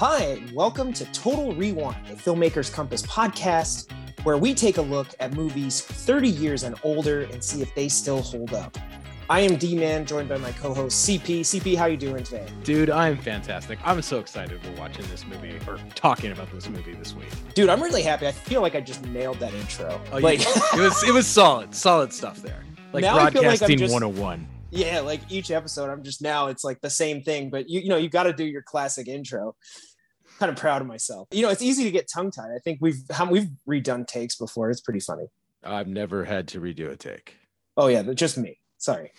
Hi, and welcome to Total Rewind, a Filmmakers Compass podcast, where we take a look at movies 30 years and older and see if they still hold up. I am D Man, joined by my co-host CP. CP, how you doing today? Dude, I'm fantastic. I'm so excited we're watching this movie or talking about this movie this week. Dude, I'm really happy. I feel like I just nailed that intro. Oh, like it was it was solid, solid stuff there. Like Now feel like broadcasting just- 101. yeah, like each episode, I'm just now it's like the same thing, but you you know you got to do your classic intro. Kind of proud of myself. You know, it's easy to get tongue tied. I think we've we've redone takes before. It's pretty funny. I've never had to redo a take. Oh yeah, just me. Sorry.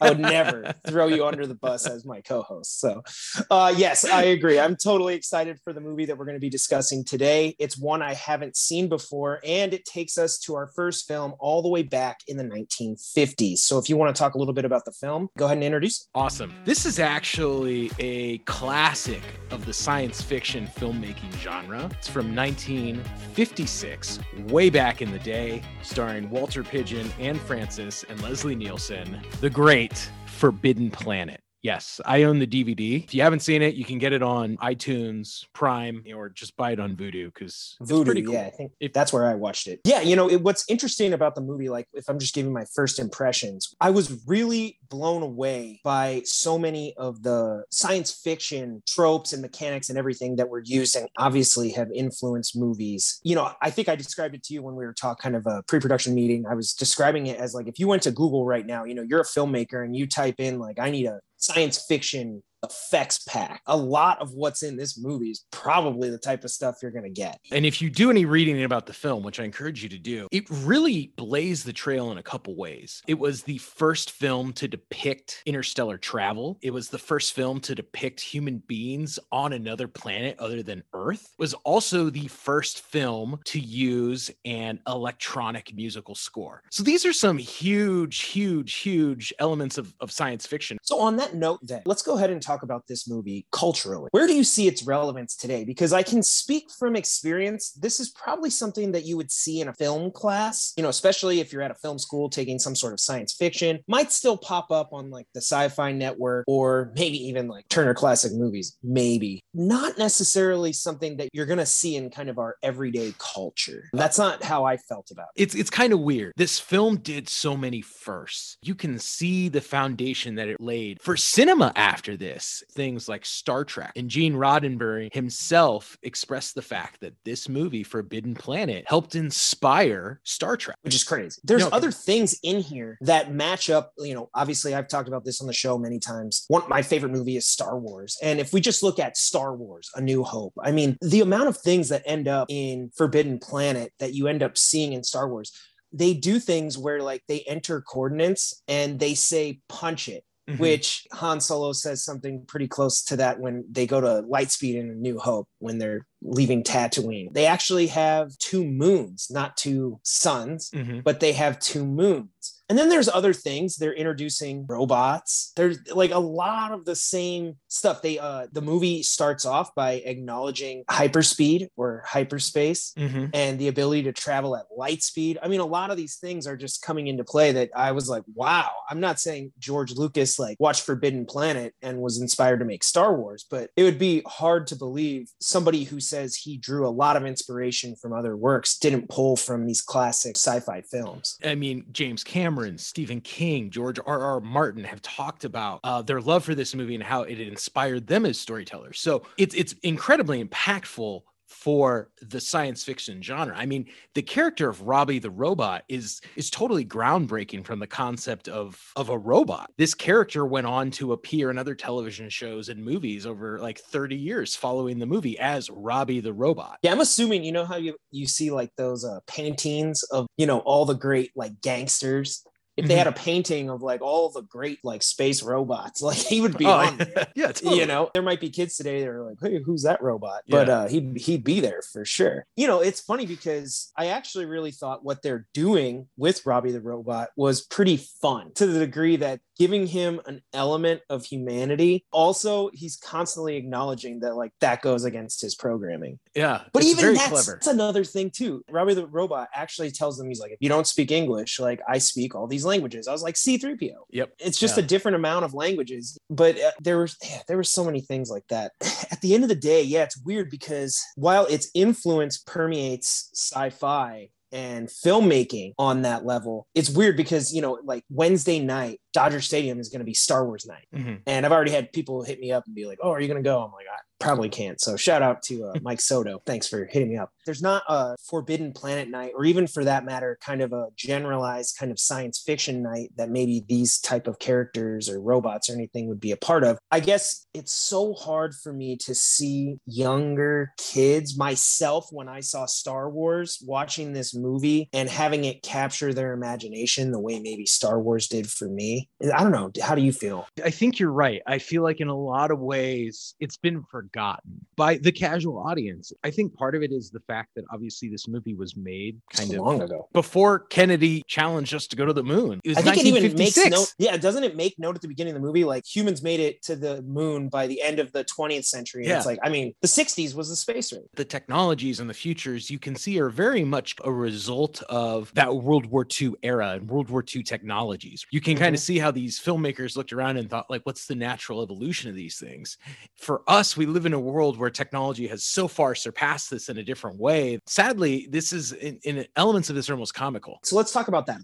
I would never throw you under the bus as my co-host. So, uh, yes, I agree. I'm totally excited for the movie that we're going to be discussing today. It's one I haven't seen before, and it takes us to our first film all the way back in the 1950s. So, if you want to talk a little bit about the film, go ahead and introduce. Awesome. This is actually a classic of the science fiction filmmaking genre. It's from 1956, way back in the day, starring Walter Pidgeon, Anne Francis, and Leslie Nielsen, the great Forbidden Planet. Yes, I own the DVD. If you haven't seen it, you can get it on iTunes, Prime, or just buy it on Vudu because pretty cool. yeah, I think If- that's where I watched it. Yeah, you know, it, what's interesting about the movie, like if I'm just giving my first impressions, I was really blown away by so many of the science fiction tropes and mechanics and everything that were used and obviously have influenced movies. You know, I think I described it to you when we were talking kind of a pre-production meeting. I was describing it as like if you went to Google right now, you know, you're a filmmaker and you type in like I need a science fiction effects pack. A lot of what's in this movie is probably the type of stuff you're going to get. And if you do any reading about the film, which I encourage you to do, it really blazed the trail in a couple ways. It was the first film to depict interstellar travel. It was the first film to depict human beings on another planet other than Earth. It was also the first film to use an electronic musical score. So these are some huge, huge, huge elements of, of science fiction. So, on that note, then, let's go ahead and talk about this movie culturally. Where do you see its relevance today? Because I can speak from experience. This is probably something that you would see in a film class, you know, especially if you're at a film school taking some sort of science fiction, might still pop up on like the sci fi network or maybe even like Turner Classic Movies, maybe. Not necessarily something that you're going to see in kind of our everyday culture. That's not how I felt about it. it's it's kind of weird. This film did so many firsts. You can see the foundation that it laid for cinema after this. Things like Star Trek and Gene Roddenberry himself expressed the fact that this movie Forbidden Planet helped inspire Star Trek. which is crazy. There's No. other things in here that match up. You know, obviously, I've talked about this on the show many times. One, my favorite movie is Star Wars, and if we just look at Star Wars: A New Hope, I mean, the amount of things that end up in Forbidden Planet that you end up seeing in Star Wars. They do things where like they enter coordinates and they say punch it Mhm. which Han Solo says something pretty close to that when they go to Lightspeed in A New Hope when they're leaving Tatooine. They actually have two moons, not two suns, Mhm. but they have two moons. And then there's other things. They're introducing robots. There's like a lot of the same stuff. They uh the movie starts off by acknowledging hyperspeed or hyperspace Mhm. and the ability to travel at light speed. I mean, a lot of these things are just coming into play that I was like, wow. I'm not saying George Lucas like watched Forbidden Planet and was inspired to make Star Wars, but it would be hard to believe somebody who says he drew a lot of inspiration from other works didn't pull from these classic sci-fi films. I mean, James Cameron, Stephen King, George R. R. Martin have talked about uh, their love for this movie and how it inspired them as storytellers. So it's it's incredibly impactful for the science fiction genre. I mean, the character of Robby the robot is is totally groundbreaking from the concept of of a robot. This character went on to appear in other television shows and movies over like 30 years following the movie as Robby the robot. Yeah, I'm assuming you know how you you see like those uh, paintings of you know all the great like gangsters. If they Mhm. had a painting of like all the great like space robots, like he would be Oh, on. there. yeah, totally. you know there might be kids today that are like hey who's that robot but uh he'd, he'd be there for sure you know it's funny because i actually really thought what they're doing with robby the robot was pretty fun to the degree that giving him an element of humanity also he's constantly acknowledging that like that goes against his programming yeah, but even that's, clever. that's another thing too robby the robot actually tells them he's like if you don't speak english like i speak all these languages. I was like C3PO. Yep. It's just Yeah. a different amount of languages. But uh, there was yeah, there were so many things like that. At the end of the day, yeah, it's weird because while its influence permeates sci-fi and filmmaking on that level, it's weird because you know, like Wednesday night, Dodger Stadium is going to be Star Wars night. Mhm. And I've already had people hit me up and be like, "Oh, are you going to go?" I'm like, "I probably can't." So shout out to uh, Mike Soto. Thanks for hitting me up. There's not a Forbidden Planet night, or even for that matter, kind of a generalized kind of science fiction night that maybe these type of characters or robots or anything would be a part of. I guess it's so hard for me to see younger kids, myself, when I saw Star Wars, watching this movie and having it capture their imagination the way maybe Star Wars did for me. I don't know. How do you feel? I think you're right. I feel like in a lot of ways it's been forgotten by the casual audience. I think part of it is the fact that obviously this movie was made kind so of long ago. Before Kennedy challenged us to go to the moon, it was I think it even makes note. Yeah, doesn't it make note at the beginning of the movie? Like humans made it to the moon by the end of the 20th century. And It's Yeah. like, I mean, the 60s was the space race. the technologies and the futures you can see are very much a result of that World War II era and World War II technologies. You can kind of mm-hmm. See how these filmmakers looked around and thought, like, what's the natural evolution of these things? For us, we live in a world where technology has so far surpassed this in a different way. Sadly, this is in, in elements of this are almost comical. So let's talk about that.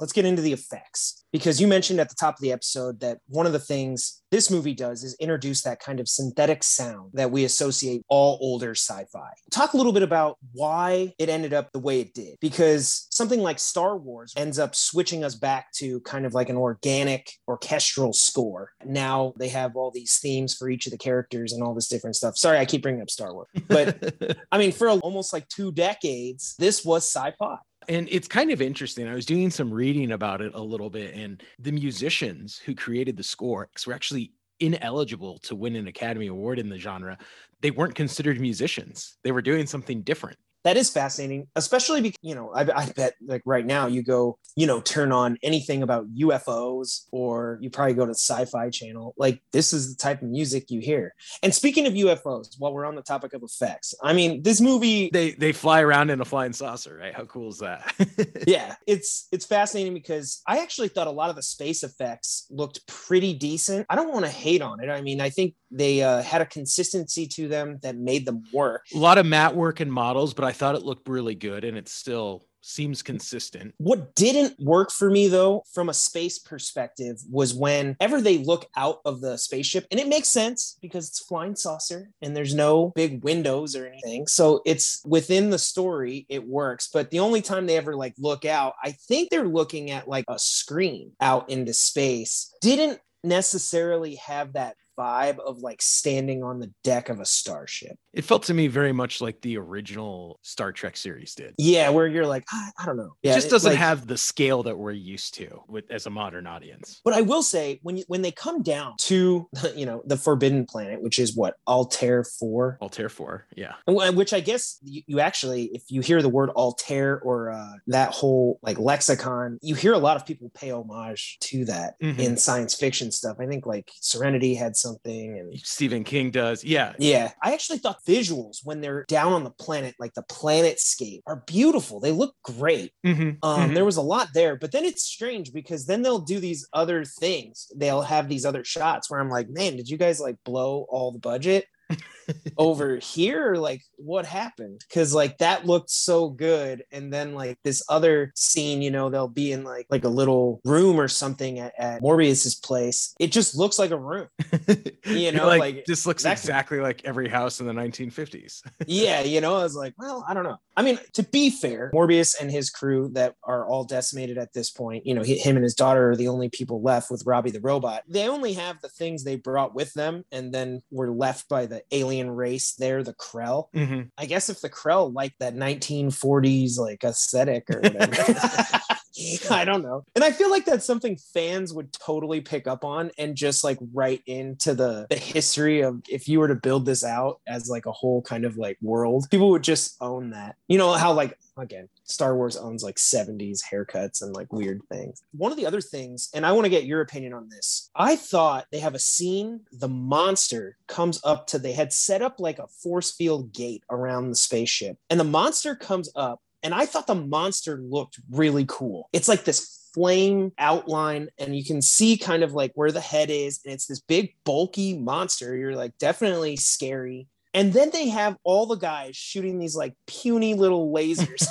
Let's get into the effects because you mentioned at the top of the episode that one of the things this movie does is introduce that kind of synthetic sound that we associate all older sci-fi. Talk a little bit about why it ended up the way it did because something like Star Wars ends up switching us back to kind of like an organic orchestral score. Now they have all these themes for each of the characters and all this different stuff. Sorry, I keep bringing up Star Wars. But I mean, for almost like two decades, this was sci-fi. And it's kind of interesting. I was doing some reading about it a little bit, and the musicians who created the score were actually ineligible to win an Academy Award in the genre. They weren't considered musicians, they were doing something different. That is fascinating especially because you know I, I bet like right now you go you know turn on anything about ufos or you probably go to the sci-fi channel like this is the type of music you hear and speaking of ufos while we're on the topic of effects i mean this movie They they fly around in a flying saucer, right? How cool is that? yeah it's it's fascinating because i actually thought a lot of the space effects looked pretty decent i don't want to hate on it i mean i think they uh, had a consistency to them that made them work a lot of matte work and models, but I thought it looked really good and it still seems consistent. What didn't work for me though, from a space perspective, was whenever they look out of the spaceship, and it makes sense because it's flying saucer and there's no big windows or anything. So it's within the story, it works. But the only time they ever like look out, I think they're looking at like a screen out into space. Didn't necessarily have that vibe of like standing on the deck of a starship. It felt to me very much like the original Star Trek series did. Yeah, where you're like, I, I don't know. It just doesn't like- have the scale that we're used to with as a modern audience. But I will say when you, when they come down to you know the Forbidden Planet, which is what Altair Four, Altair 4, yeah. which I guess you, you actually, if you hear the word Altair or uh, that whole like lexicon, you hear a lot of people pay homage to that Mhm. in science fiction stuff. I think like Serenity had something, and Stephen King does. Yeah. yeah, I actually thought visuals when they're down on the planet, like the planetscape, are beautiful. They look great. Mhm, Um, mhm. there was a lot there, but then it's strange because then they'll do these other things. They'll have these other shots where I'm like, man, did you guys like blow all the budget over here? Like, what happened? Because like that looked so good, and then like this other scene, you know, they'll be in like like a little room or something at, at Morbius's place. It just looks like a room. you know, like, like, this looks exactly. like every house in the 1950s. yeah, you know, I was like, well, I don't know. I mean, to be fair, Morbius and his crew that are all decimated at this point, you know, he, him and his daughter are the only people left with Robby the robot. They only have the things they brought with them, and then were left by the alien race there, the Krell. Mhm. I guess if the Krell liked that 1940s like aesthetic or whatever. I don't know. And I feel like that's something fans would totally pick up on and just like write into the, the history of if you were to build this out as like a whole kind of like world, people would just own that. You know how like again, Star Wars owns like 70s haircuts and like weird things. One of the other things, and I want to get your opinion on this. I thought they have a scene, the monster comes up to they had set up like a force field gate around the spaceship, and the monster comes up and I thought the monster looked really cool. It's like this flame outline and you can see kind of like where the head is and it's this big bulky monster you're like definitely scary and then they have all the guys shooting these like puny little lasers,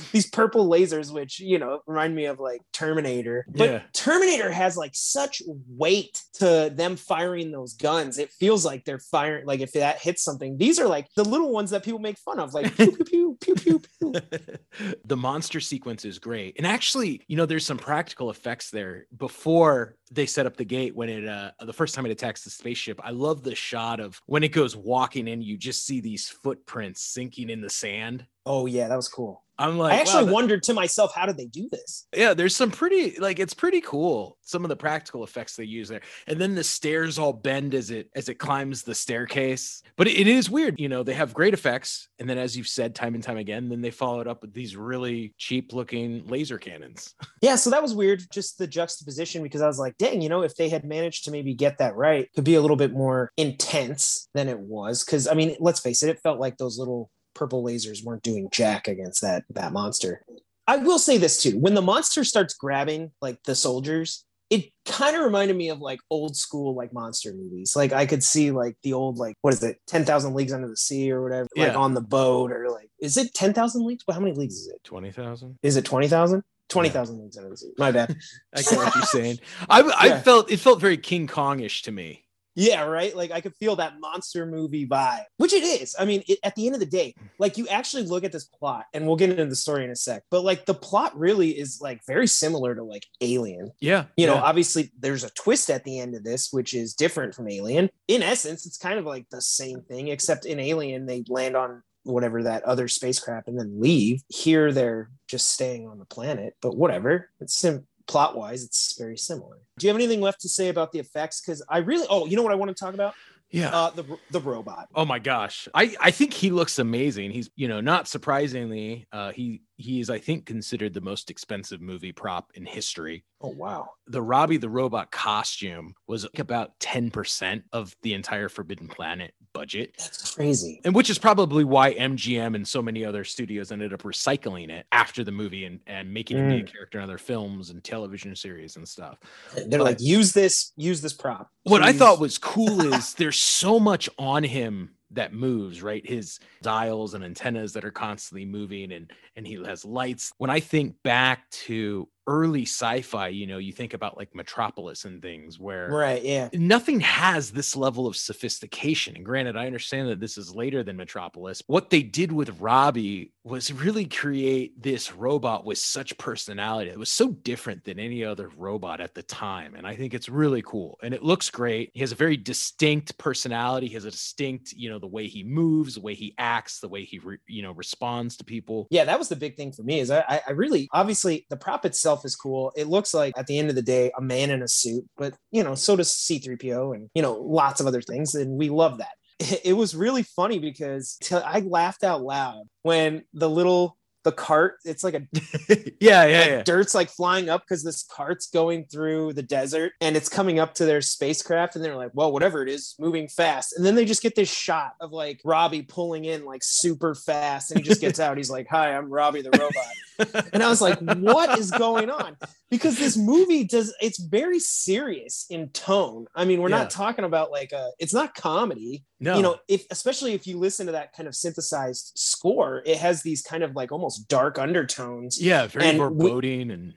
these purple lasers, which, you know, remind me of like Terminator. But Yeah. Terminator has like such weight to them firing those guns. It feels like they're firing, like if that hits something, these are like the little ones that people make fun of, like pew, pew, pew, pew, pew, pew. the monster sequence is great. And actually, you know, there's some practical effects there before they set up the gate when it uh the first time it attacks the spaceship. I love the shot of when it goes walking in, you just see these footprints sinking in the sand. Oh, yeah, that was cool. I'm like, I actually wow, wondered to myself, how did they do this? yeah, there's some pretty like it's pretty cool. Some of the practical effects they use there, and then the stairs all bend as it as it climbs the staircase. But it, is weird, you know. They have great effects, and then as you've said time and time again, then they follow it up with these really cheap looking laser cannons. Yeah, so that was weird, just the juxtaposition, because I was like, dang, you know, if they had managed to maybe get that right, could be a little bit more intense than it was. Cause I mean, let's face it, it felt like those little purple lasers weren't doing jack against that that monster. I will say this too. When the monster starts grabbing like the soldiers, it kind of reminded me of like old school like monster movies. Like I could see like the old like what is it, ten thousand leagues under the sea or whatever, like on the boat or like is it ten thousand leagues? Well, how many leagues is it? Twenty thousand. Is it twenty thousand? Twenty thousand leagues under the sea. My bad. I get what you're saying. I, I Yeah. felt it felt very King Kongish to me. Yeah, right. Like I could feel that monster movie vibe, which it is. I mean, it, at the end of the day, like you actually look at this plot, and we'll get into the story in a sec. But like the plot really is like very similar to like Alien. Yeah, You know, obviously there's a twist at the end of this, which is different from Alien. In essence, it's kind of like the same thing, except in Alien they land on whatever that other spacecraft and then leave. Here they're just staying on the planet, but whatever. It's sim- plot wise, it's very similar. Do you have anything left to say about the effects? Because I really, oh, you know what I want to talk about? yeah. Uh, the the robot. Oh my gosh. I, I think he looks amazing. He's, you know, not surprisingly, uh, he he is, I think, considered the most expensive movie prop in history. Oh wow. The Robby the Robot costume was like about 10% of the entire Forbidden Planet budget. That's crazy. And which is probably why MGM and so many other studios ended up recycling it after the movie and, and making him be a mm. character in other films and television series and stuff. They're like, use this, use this prop. What I thought was cool is there's so much on him that moves, right? His dials and antennas that are constantly moving and and he has lights. When I think back to early sci-fi, you know, you think about like Metropolis and things where right, yeah. nothing has this level of sophistication. And granted, I understand that this is later than Metropolis. What they did with Robby was really create this robot with such personality. It was so different than any other robot at the time. And I think it's really cool. And it looks great. He has a very distinct personality. He has a distinct, you know, the way he moves, the way he acts, the way he, re- you know, responds to people. Yeah, that was the big thing for me. Is I, I- I really obviously the prop itself is cool. It looks like at the end of the day a man in a suit, but you know, so does C3PO and you know lots of other things, and we love that. It, it was really funny because t- I laughed out loud when the little the cart. It's like a yeah, yeah, like yeah. dirt's like flying up because this cart's going through the desert and it's coming up to their spacecraft and they're like well whatever it is moving fast and then they just get this shot of like robby pulling in like super fast and he just gets out he's like hi i'm robby the robot and i was like what is going on because this movie does it's very serious in tone i mean we're Yeah. not talking about like a it's not comedy No, you know if especially if you listen to that kind of synthesized score it has these kind of like almost dark undertones. Yeah, very and we- foreboding and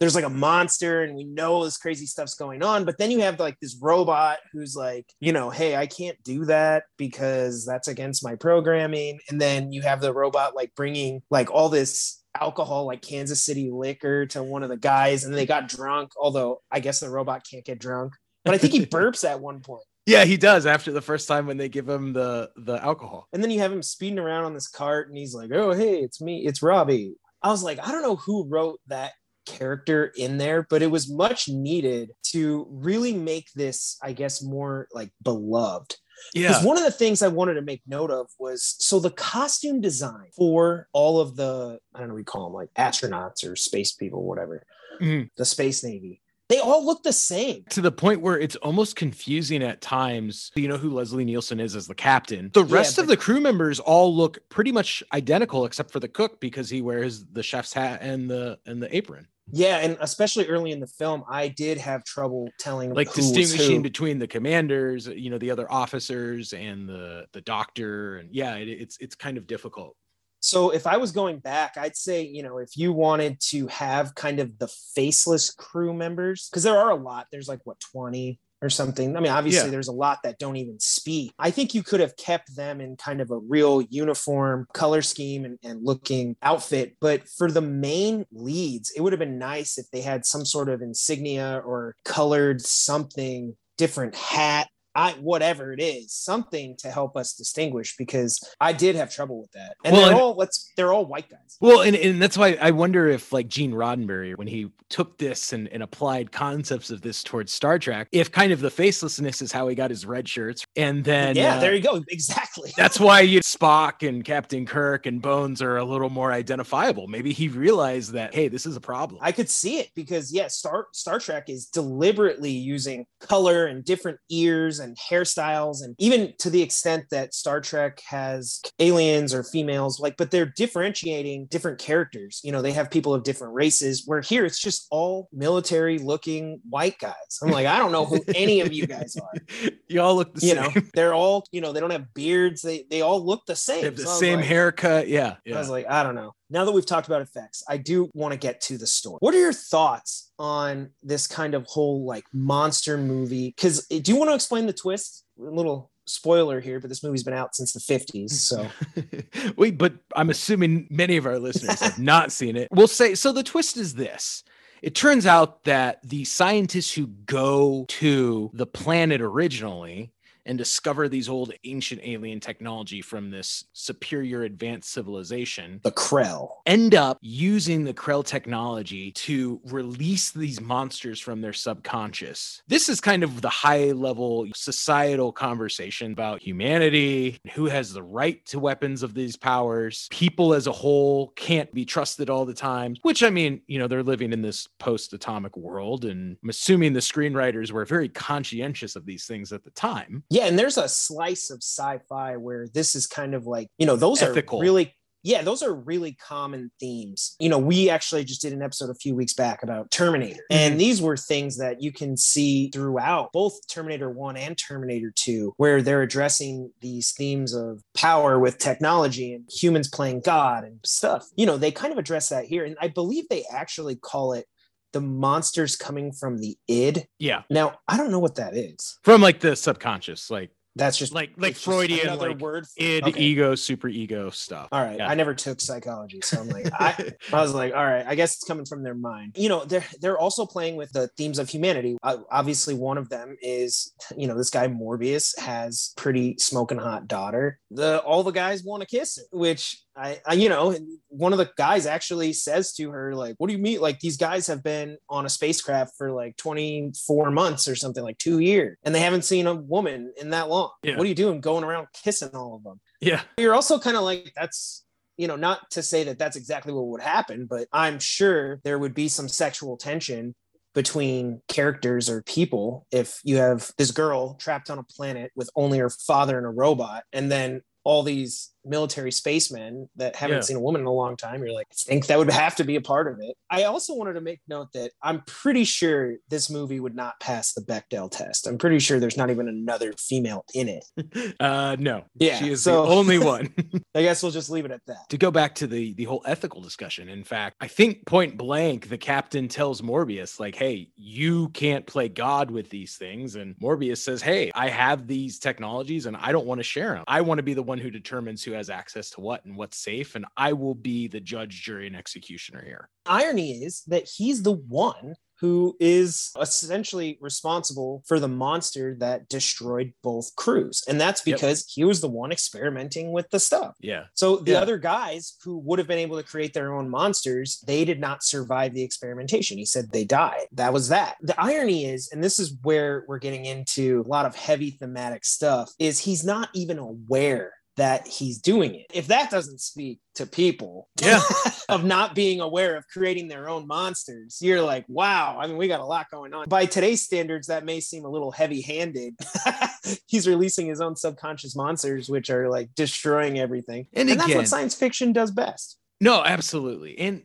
there's like a monster and we know this crazy stuff's going on but then you have like this robot who's like you know hey i can't do that because that's against my programming. And then you have the robot like bringing like all this alcohol like kansas city liquor to one of the guys and they got drunk although i guess the robot can't get drunk. But i think he burps at one point Yeah, he does after the first time when they give him the the alcohol. and then you have him speeding around on this cart and he's like oh hey it's me it's robby i was like i don't know who wrote that character in there but it was much needed to really make this i guess more like beloved Yeah. because one of the things i wanted to make note of was so the costume design for all of the i don't know what we call them like astronauts or space people whatever Mhm. the space navy they all look the same To the point where it's almost confusing at times. You know who Leslie Nielsen is as the captain. The Yeah, rest of the crew members all look pretty much identical except for the cook because he wears the chef's hat and the and the apron. Yeah, and especially early in the film, I did have trouble telling like distinguishing between the commanders, you know, the other officers and the the doctor, and yeah, it, it's it's kind of difficult. So if I was going back, I'd say, you know, if you wanted to have kind of the faceless crew members, because there are a lot, there's like what, 20 or something. I mean, obviously Yeah. there's a lot that don't even speak. I think you could have kept them in kind of a real uniform color scheme and, and looking outfit. But for the main leads, it would have been nice if they had some sort of insignia or colored something different hat I whatever it is, something to help us distinguish because I did have trouble with that. And Well, they're and- all let's they're all white guys. Well, and, and that's why I wonder if like Gene Roddenberry, when he took this and, and applied concepts of this towards Star Trek, if kind of the facelessness is how he got his red shirts, and then yeah, uh, there you go. Exactly. that's why you Spock and Captain Kirk and Bones are a little more identifiable. Maybe he realized that hey, this is a problem. I could see it because yeah, Star Star Trek is deliberately using color and different ears and hairstyles, and even to the extent that Star Trek has aliens or females, like, but they're differentiating different characters. You know, they have people of different races. Where here it's just all military-looking white guys. I'm like, I don't know who any of you guys are. you all look the You same. know, they're all you know they don't have beards. They they all look the same. They have the So same like- haircut. Yeah. I was like, I don't know. Now that we've talked about effects, I do want to get to the story. What are your thoughts on this kind of whole like monster movie? Because eh, do you want to explain the twist? A little spoiler here, but this movie's been out since the 50s. So Wait, but I'm assuming many of our listeners have not seen it. We'll say so. The twist is this. It turns out that the scientists who go to the planet originally and discover these old ancient alien technology from this superior advanced civilization the Krell. end up using the Krell technology to release these monsters from their subconscious. This is kind of the high level societal conversation about humanity, who has the right to weapons of these powers. People as a whole can't be trusted all the time, which I mean, you know, they're living in this post atomic world. And I'm assuming the screenwriters were very conscientious of these things at the time. Yeah, and there's a slice of sci-fi where this is kind of like, you know, those Ethical. are really yeah, those are really common themes. You know, we actually just did an episode a few weeks back about Terminator. Mm-hmm. And these were things that you can see throughout both Terminator 1 and Terminator 2, where they're addressing these themes of power with technology and humans playing God and stuff. You know, they kind of address that here. And I believe they actually call it the monsters coming from the id. Yeah. Now, I don't know what that is. From like the subconscious, like That's just like like Freudian another like word for- id, okay. ego, super ego stuff. All right. Yeah. I never took psychology. So I'm like, I, I was like, all right, I guess it's coming from their mind. You know, they're they're also playing with the themes of humanity. Uh, obviously, one of them is, you know, this guy Morbius has pretty smoking hot daughter. The all the guys want to kiss her, which I, I, you know, one of the guys actually says to her, like, what do you mean? Like these guys have been on a spacecraft for like 24 months or something, like two years, and they haven't seen a woman in that long. Yeah. What are you doing going around kissing all of them? yeah. you're also kind of like that's you know not to say that that's exactly what would happen but i'm sure there would be some sexual tension between characters or people if you have this girl trapped on a planet with only her father and a robot and then all these military spacemen that haven't Yeah. seen a woman in a long time you're like i think that would have to be a part of it i also wanted to make note that i'm pretty sure this movie would not pass the bechdel test i'm pretty sure there's not even another female in it Uh no. Yeah, She is so- the only one. i guess we'll just leave it at that to go back to the the whole ethical discussion in fact i think point blank the captain tells morbius like hey you can't play god with these things and morbius says hey i have these technologies and i don't want to share them i want to be the one who determines who has access to what and what's safe and i will be the judge jury and executioner here irony is that he's the one who is essentially responsible for the monster that destroyed both crews. And that's Yep. because he was the one experimenting with the stuff. yeah So the Yeah. other guys who would have been able to create their own monsters, they did not survive the experimentation. He said they died. That was that. The irony is, and this is where we're getting into a lot of heavy thematic stuff, is he's not even aware that he's doing it. If that doesn't speak to people Yeah. of not being aware of creating their own monsters, you're like, wow, I mean, we got a lot going on. By today's standards, that may seem a little heavy handed. he's releasing his own subconscious monsters, which are like destroying everything. And And, that's what science fiction does best. No, absolutely. And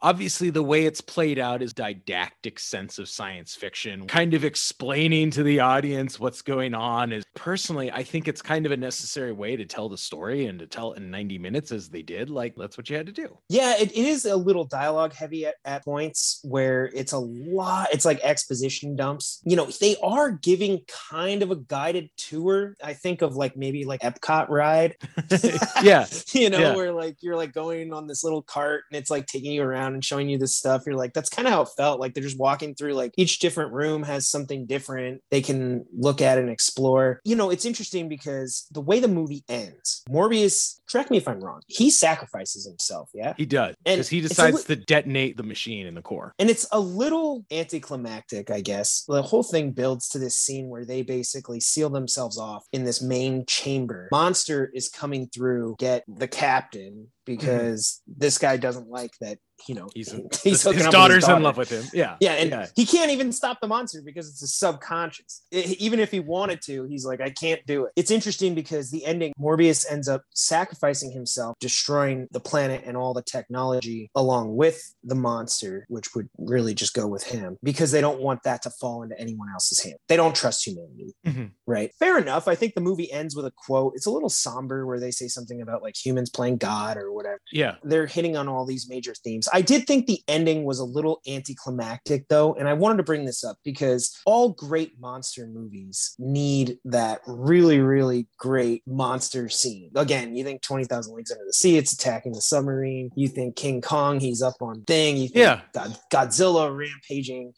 obviously the way it's played out is didactic sense of science fiction, kind of explaining to the audience what's going on. Is personally, I think it's kind of a necessary way to tell the story and to tell it in 90 minutes as they did. Like that's what you had to do. Yeah, it, it is a little dialogue heavy at, at points where it's a lot, it's like exposition dumps. You know, they are giving kind of a guided tour. I think of like maybe like Epcot ride. yeah. you know, Yeah. where like you're like going on this little cart and it's like taking you around and showing you this stuff. You're like, that's kind of how it felt. Like they're just walking through like each different room has something different they can look at and explore. You know, it's interesting because the way the movie ends, Morbius, correct me if I'm wrong, he sacrifices himself. Yeah. He does. Because he decides li- to detonate the machine in the core. And it's a little anticlimactic, I guess. The whole thing builds to this scene where they basically seal themselves off in this main chamber. Monster is coming through, get the captain mm-hmm. because this guy doesn't like that, you know, He's, he's his, hooking his daughter's daughter. in love with him. Yeah. Yeah, and he can't even stop the monster because it's a subconscious. I- even if he wanted to, he's like, I can't do it. It's interesting because the ending, Morbius ends up sacrificing himself, destroying the planet and all the technology along with the monster, which would really just go with him because they don't want that to fall into anyone else's hand. They don't trust humanity. Mhm. Right. Fair enough. I think the movie ends with a quote. It's a little somber where they say something about like humans playing God or whatever Yeah. they're hitting on all these major themes. I did think the ending was a little anticlimactic though, and I wanted to bring this up because all great monster movies need that really, really great monster scene. Again, you think 20,000 Leagues Under the Sea, it's attacking the submarine. You think King Kong, he's up on thing. You think Yeah. God, Godzilla rampaging.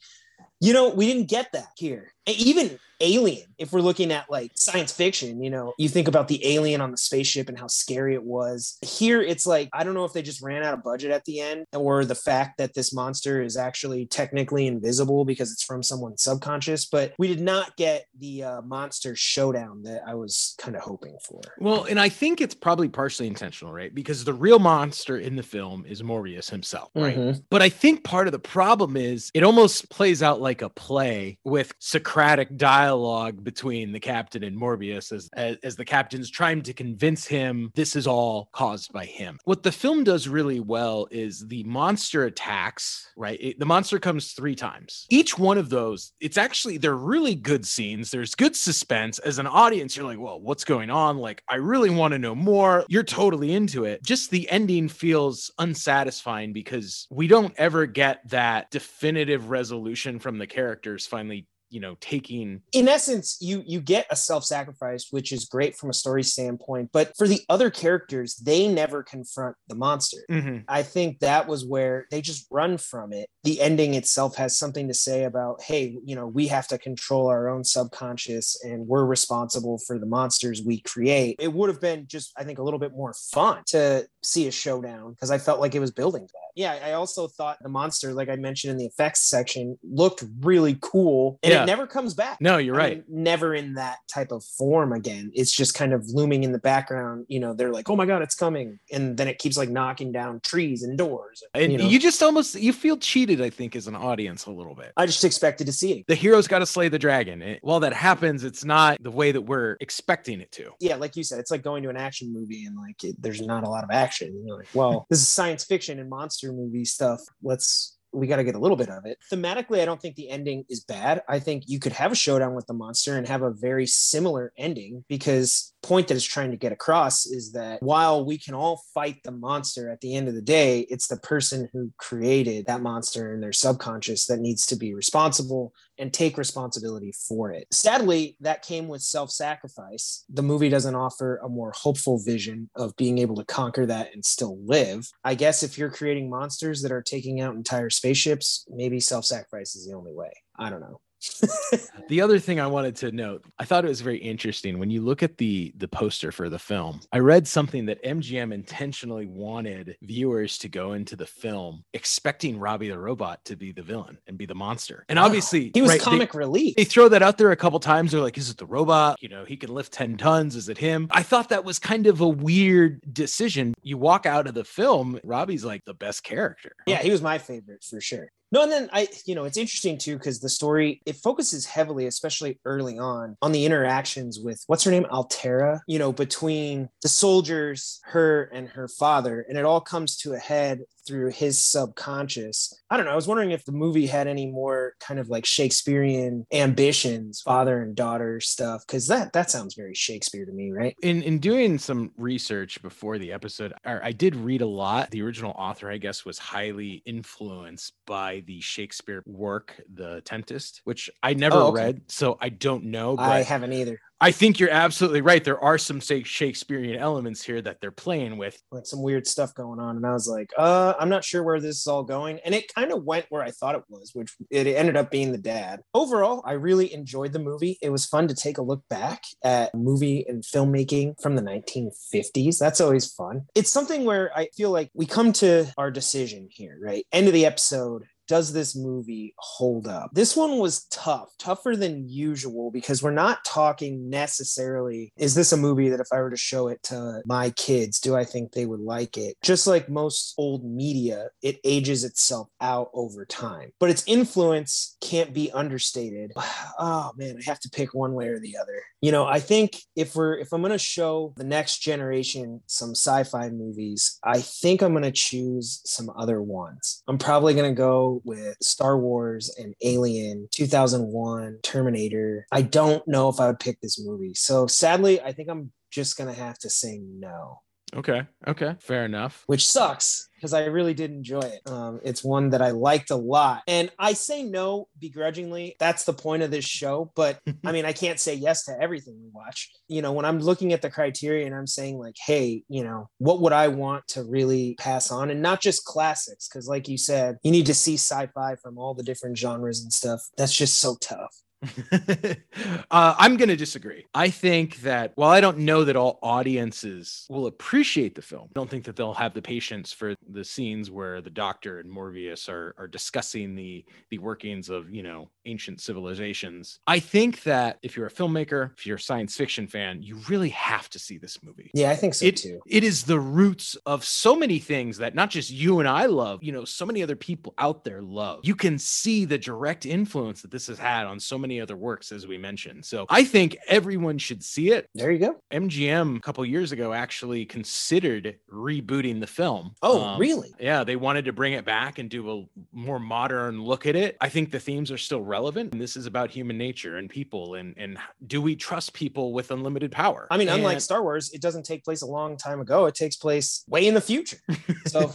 You know, we didn't get that here. And Even Alien, if we're looking at like science fiction, you know, you think about the alien on the spaceship and how scary it was. Here, it's like, I don't know if they just ran out of budget at the end or the fact that this monster is actually technically invisible because it's from someone's subconscious, but we did not get the uh, monster showdown that I was kind of hoping for. Well, and I think it's probably partially intentional, right? Because the real monster in the film is Morbius himself, right? Mhm. But I think part of the problem is it almost plays out like a play with Socratic dialogue between the captain and Morbius as, as, as the captain's trying to convince him this is all caused by him. What the film does really well is the monster attacks, right? It- the monster comes three times. Each one of those, it's actually, they're really good scenes. There's good suspense. As an audience, you're like, well, what's going on? Like, I really want to know more. You're totally into it. Just the ending feels unsatisfying because we don't ever get that definitive resolution from the characters finally you know taking in essence you you get a self-sacrifice which is great from a story standpoint but for the other characters they never confront the monster mm-hmm. I think that was where they just run from it. The ending itself has something to say about, hey, you know, we have to control our own subconscious and we're responsible for the monsters we create. It would have been just, I think, a little bit more fun to see a showdown because I felt like it was building that. Yeah, I also thought the monster, like I mentioned in the effects section, looked really cool and Yeah. It never comes back. no you're I right mean, never in that type of form again. It's just kind of looming in the background. You know, they're like, "Oh my god, it's coming," and then it keeps like knocking down trees and doors. and you you, just almost you feel cheated i think as an audience a little bit I just expected to see it. the hero's got to slay the dragon and while that happens it's not the way that we're expecting it to Yeah, like you said, it's like going to an action movie and like it, there's not a lot of action. You're like, well, this is science fiction and monster movie stuff. Let's we got to get a little bit of it. Thematically, I don't think the ending is bad. I think you could have a showdown with the monster and have a very similar ending because point that it's trying to get across is that while we can all fight the monster at the end of the day, it's the person who created that monster in their subconscious that needs to be responsible and take responsibility for it. Sadly, that came with self sacrifice. The movie doesn't offer a more hopeful vision of being able to conquer that and still live. I guess if you're creating monsters that are taking out entire spaceships, maybe self sacrifice is the only way. I don't know. The other thing I wanted to note, I thought it was very interesting when you look at the the poster for the film. I read something that MGM intentionally wanted viewers to go into the film expecting Robby the robot to be the villain and be the monster. And obviously, he was right, they- comic relief. they throw that out there a couple times. They're like, is it the robot? You know, he can lift 10 tons. Is it him? I thought that was kind of a weird decision. You walk out of the film, Robby's like the best character. Yeah, he was my favorite for sure. No, and then I, you know, it's interesting too because the story it focuses heavily, especially early on, on the interactions with what's her name, Altaira. You know, between the soldiers, her and her father, and it all comes to a head through his subconscious. I don't know. I was wondering if the movie had any more kind of like Shakespearean ambitions, father and daughter stuff, because that that sounds very Shakespeare to me, right? In in doing some research before the episode, I did read a lot. The original author, I guess, was highly influenced by the Shakespeare work, The Tempest, which I never oh, okay. read, so I don't know. I haven't either. I think you're absolutely right. There are some Shakespearean elements here that they're playing with. Like some weird stuff going on. And I was like, uh, I'm not sure where this is all going. And it kind of went where I thought it was, which it ended up being the dad. Overall, I really enjoyed the movie. It was fun to take a look back at movie and filmmaking from the 1950s. That's always fun. It's something where I feel like we come to our decision here, right? End of the episode does this movie hold up? This one was tough, tougher than usual because we're not talking necessarily, is this a movie that if I were to show it to my kids, do I think they would like it? Just like most old media, it ages itself out over time, but its influence can't be understated. Oh man, I have to pick one way or the other. You know, I think if we're, if I'm going to show the next generation some sci fi movies, I think I'm going to choose some other ones. I'm probably going to go with Star Wars and Alien, 2001, Terminator. I don't know if I would pick this movie. So sadly, I think I'm just going to have to say no. Okay. Okay. Fair enough. Which sucks because I really did enjoy it. Um, it's one that I liked a lot. And I say no begrudgingly. That's the point of this show. But I mean, I can't say yes to everything we watch. You know, when I'm looking at the criteria and I'm saying, like, hey, you know, what would I want to really pass on? And not just classics, because like you said, you need to see sci fi from all the different genres and stuff. That's just so tough. uh, I'm going to disagree. I think that while I don't know that all audiences will appreciate the film, I don't think that they'll have the patience for the scenes where the Doctor and Morbius are are discussing the the workings of you know ancient civilizations. I think that if you're a filmmaker, if you're a science fiction fan, you really have to see this movie. Yeah, I think so it, too. It is the roots of so many things that not just you and I love, you know, so many other people out there love. You can see the direct influence that this has had on so many many other works, as we mentioned. So I think everyone should see it. There you go. MGM a couple years ago actually considered rebooting the film. Oh, um, really? Yeah, they wanted to bring it back and do a more modern look at it. I think the themes are still relevant. And this is about human nature and people and and do we trust people with unlimited power? I mean, and, unlike Star Wars, it doesn't take place a long time ago. It takes place way in the future. So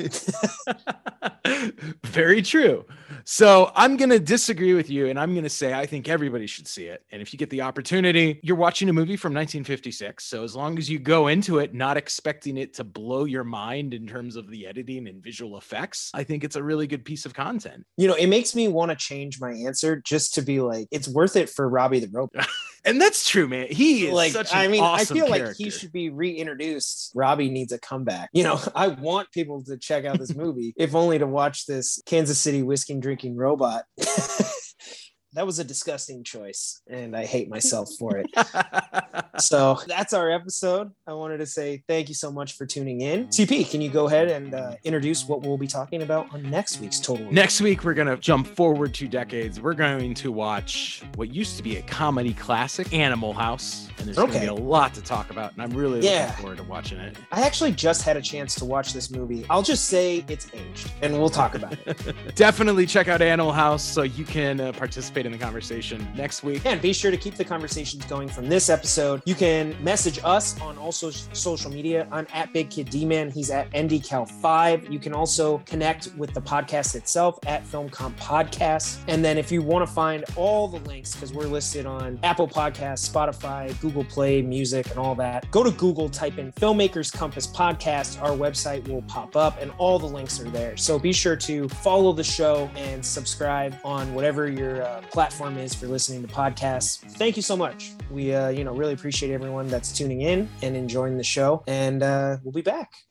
very true. So I'm gonna disagree with you, and I'm gonna say I think everybody should see it. And if you get the opportunity, you're watching a movie from 1956. So as long as you go into it not expecting it to blow your mind in terms of the editing and visual effects, I think it's a really good piece of content. You know, it makes me want to change my answer just to be like, it's worth it for Robby the Robot. and that's true, man. He is like, I mean, awesome I feel character. like he should be reintroduced. Robby needs a comeback. You know, I want people to check out this movie, if only to watch this Kansas City whiskey drinking robot. that was a disgusting choice and i hate myself for it. So that's our episode. I wanted to say thank you so much for tuning in. Cp can you go ahead and uh, introduce what we'll be talking about on next week's total next week we're going to jump forward two decades. We're going to watch what used to be a comedy classic animal house and there's okay. going to be a lot to talk about and i'm really yeah. looking forward to watching it. I actually just had a chance to watch this movie. I'll just say it's aged and we'll talk about it. Definitely check out animal house so you can uh, participate participate in the conversation next week. And be sure to keep the conversations going from this episode. You can message us on also social media. I'm at Big Kid D Man. He's at NDCal5. You can also connect with the podcast itself at Film Comp Podcast. And then if you want to find all the links, because we're listed on Apple Podcasts, Spotify, Google Play, Music, and all that, go to Google, type in Filmmakers Compass Podcast. Our website will pop up and all the links are there. So be sure to follow the show and subscribe on whatever your uh, platform is for listening to podcasts. Thank you so much. We, uh, you know, really appreciate everyone that's tuning in and enjoying the show. And uh, we'll be back.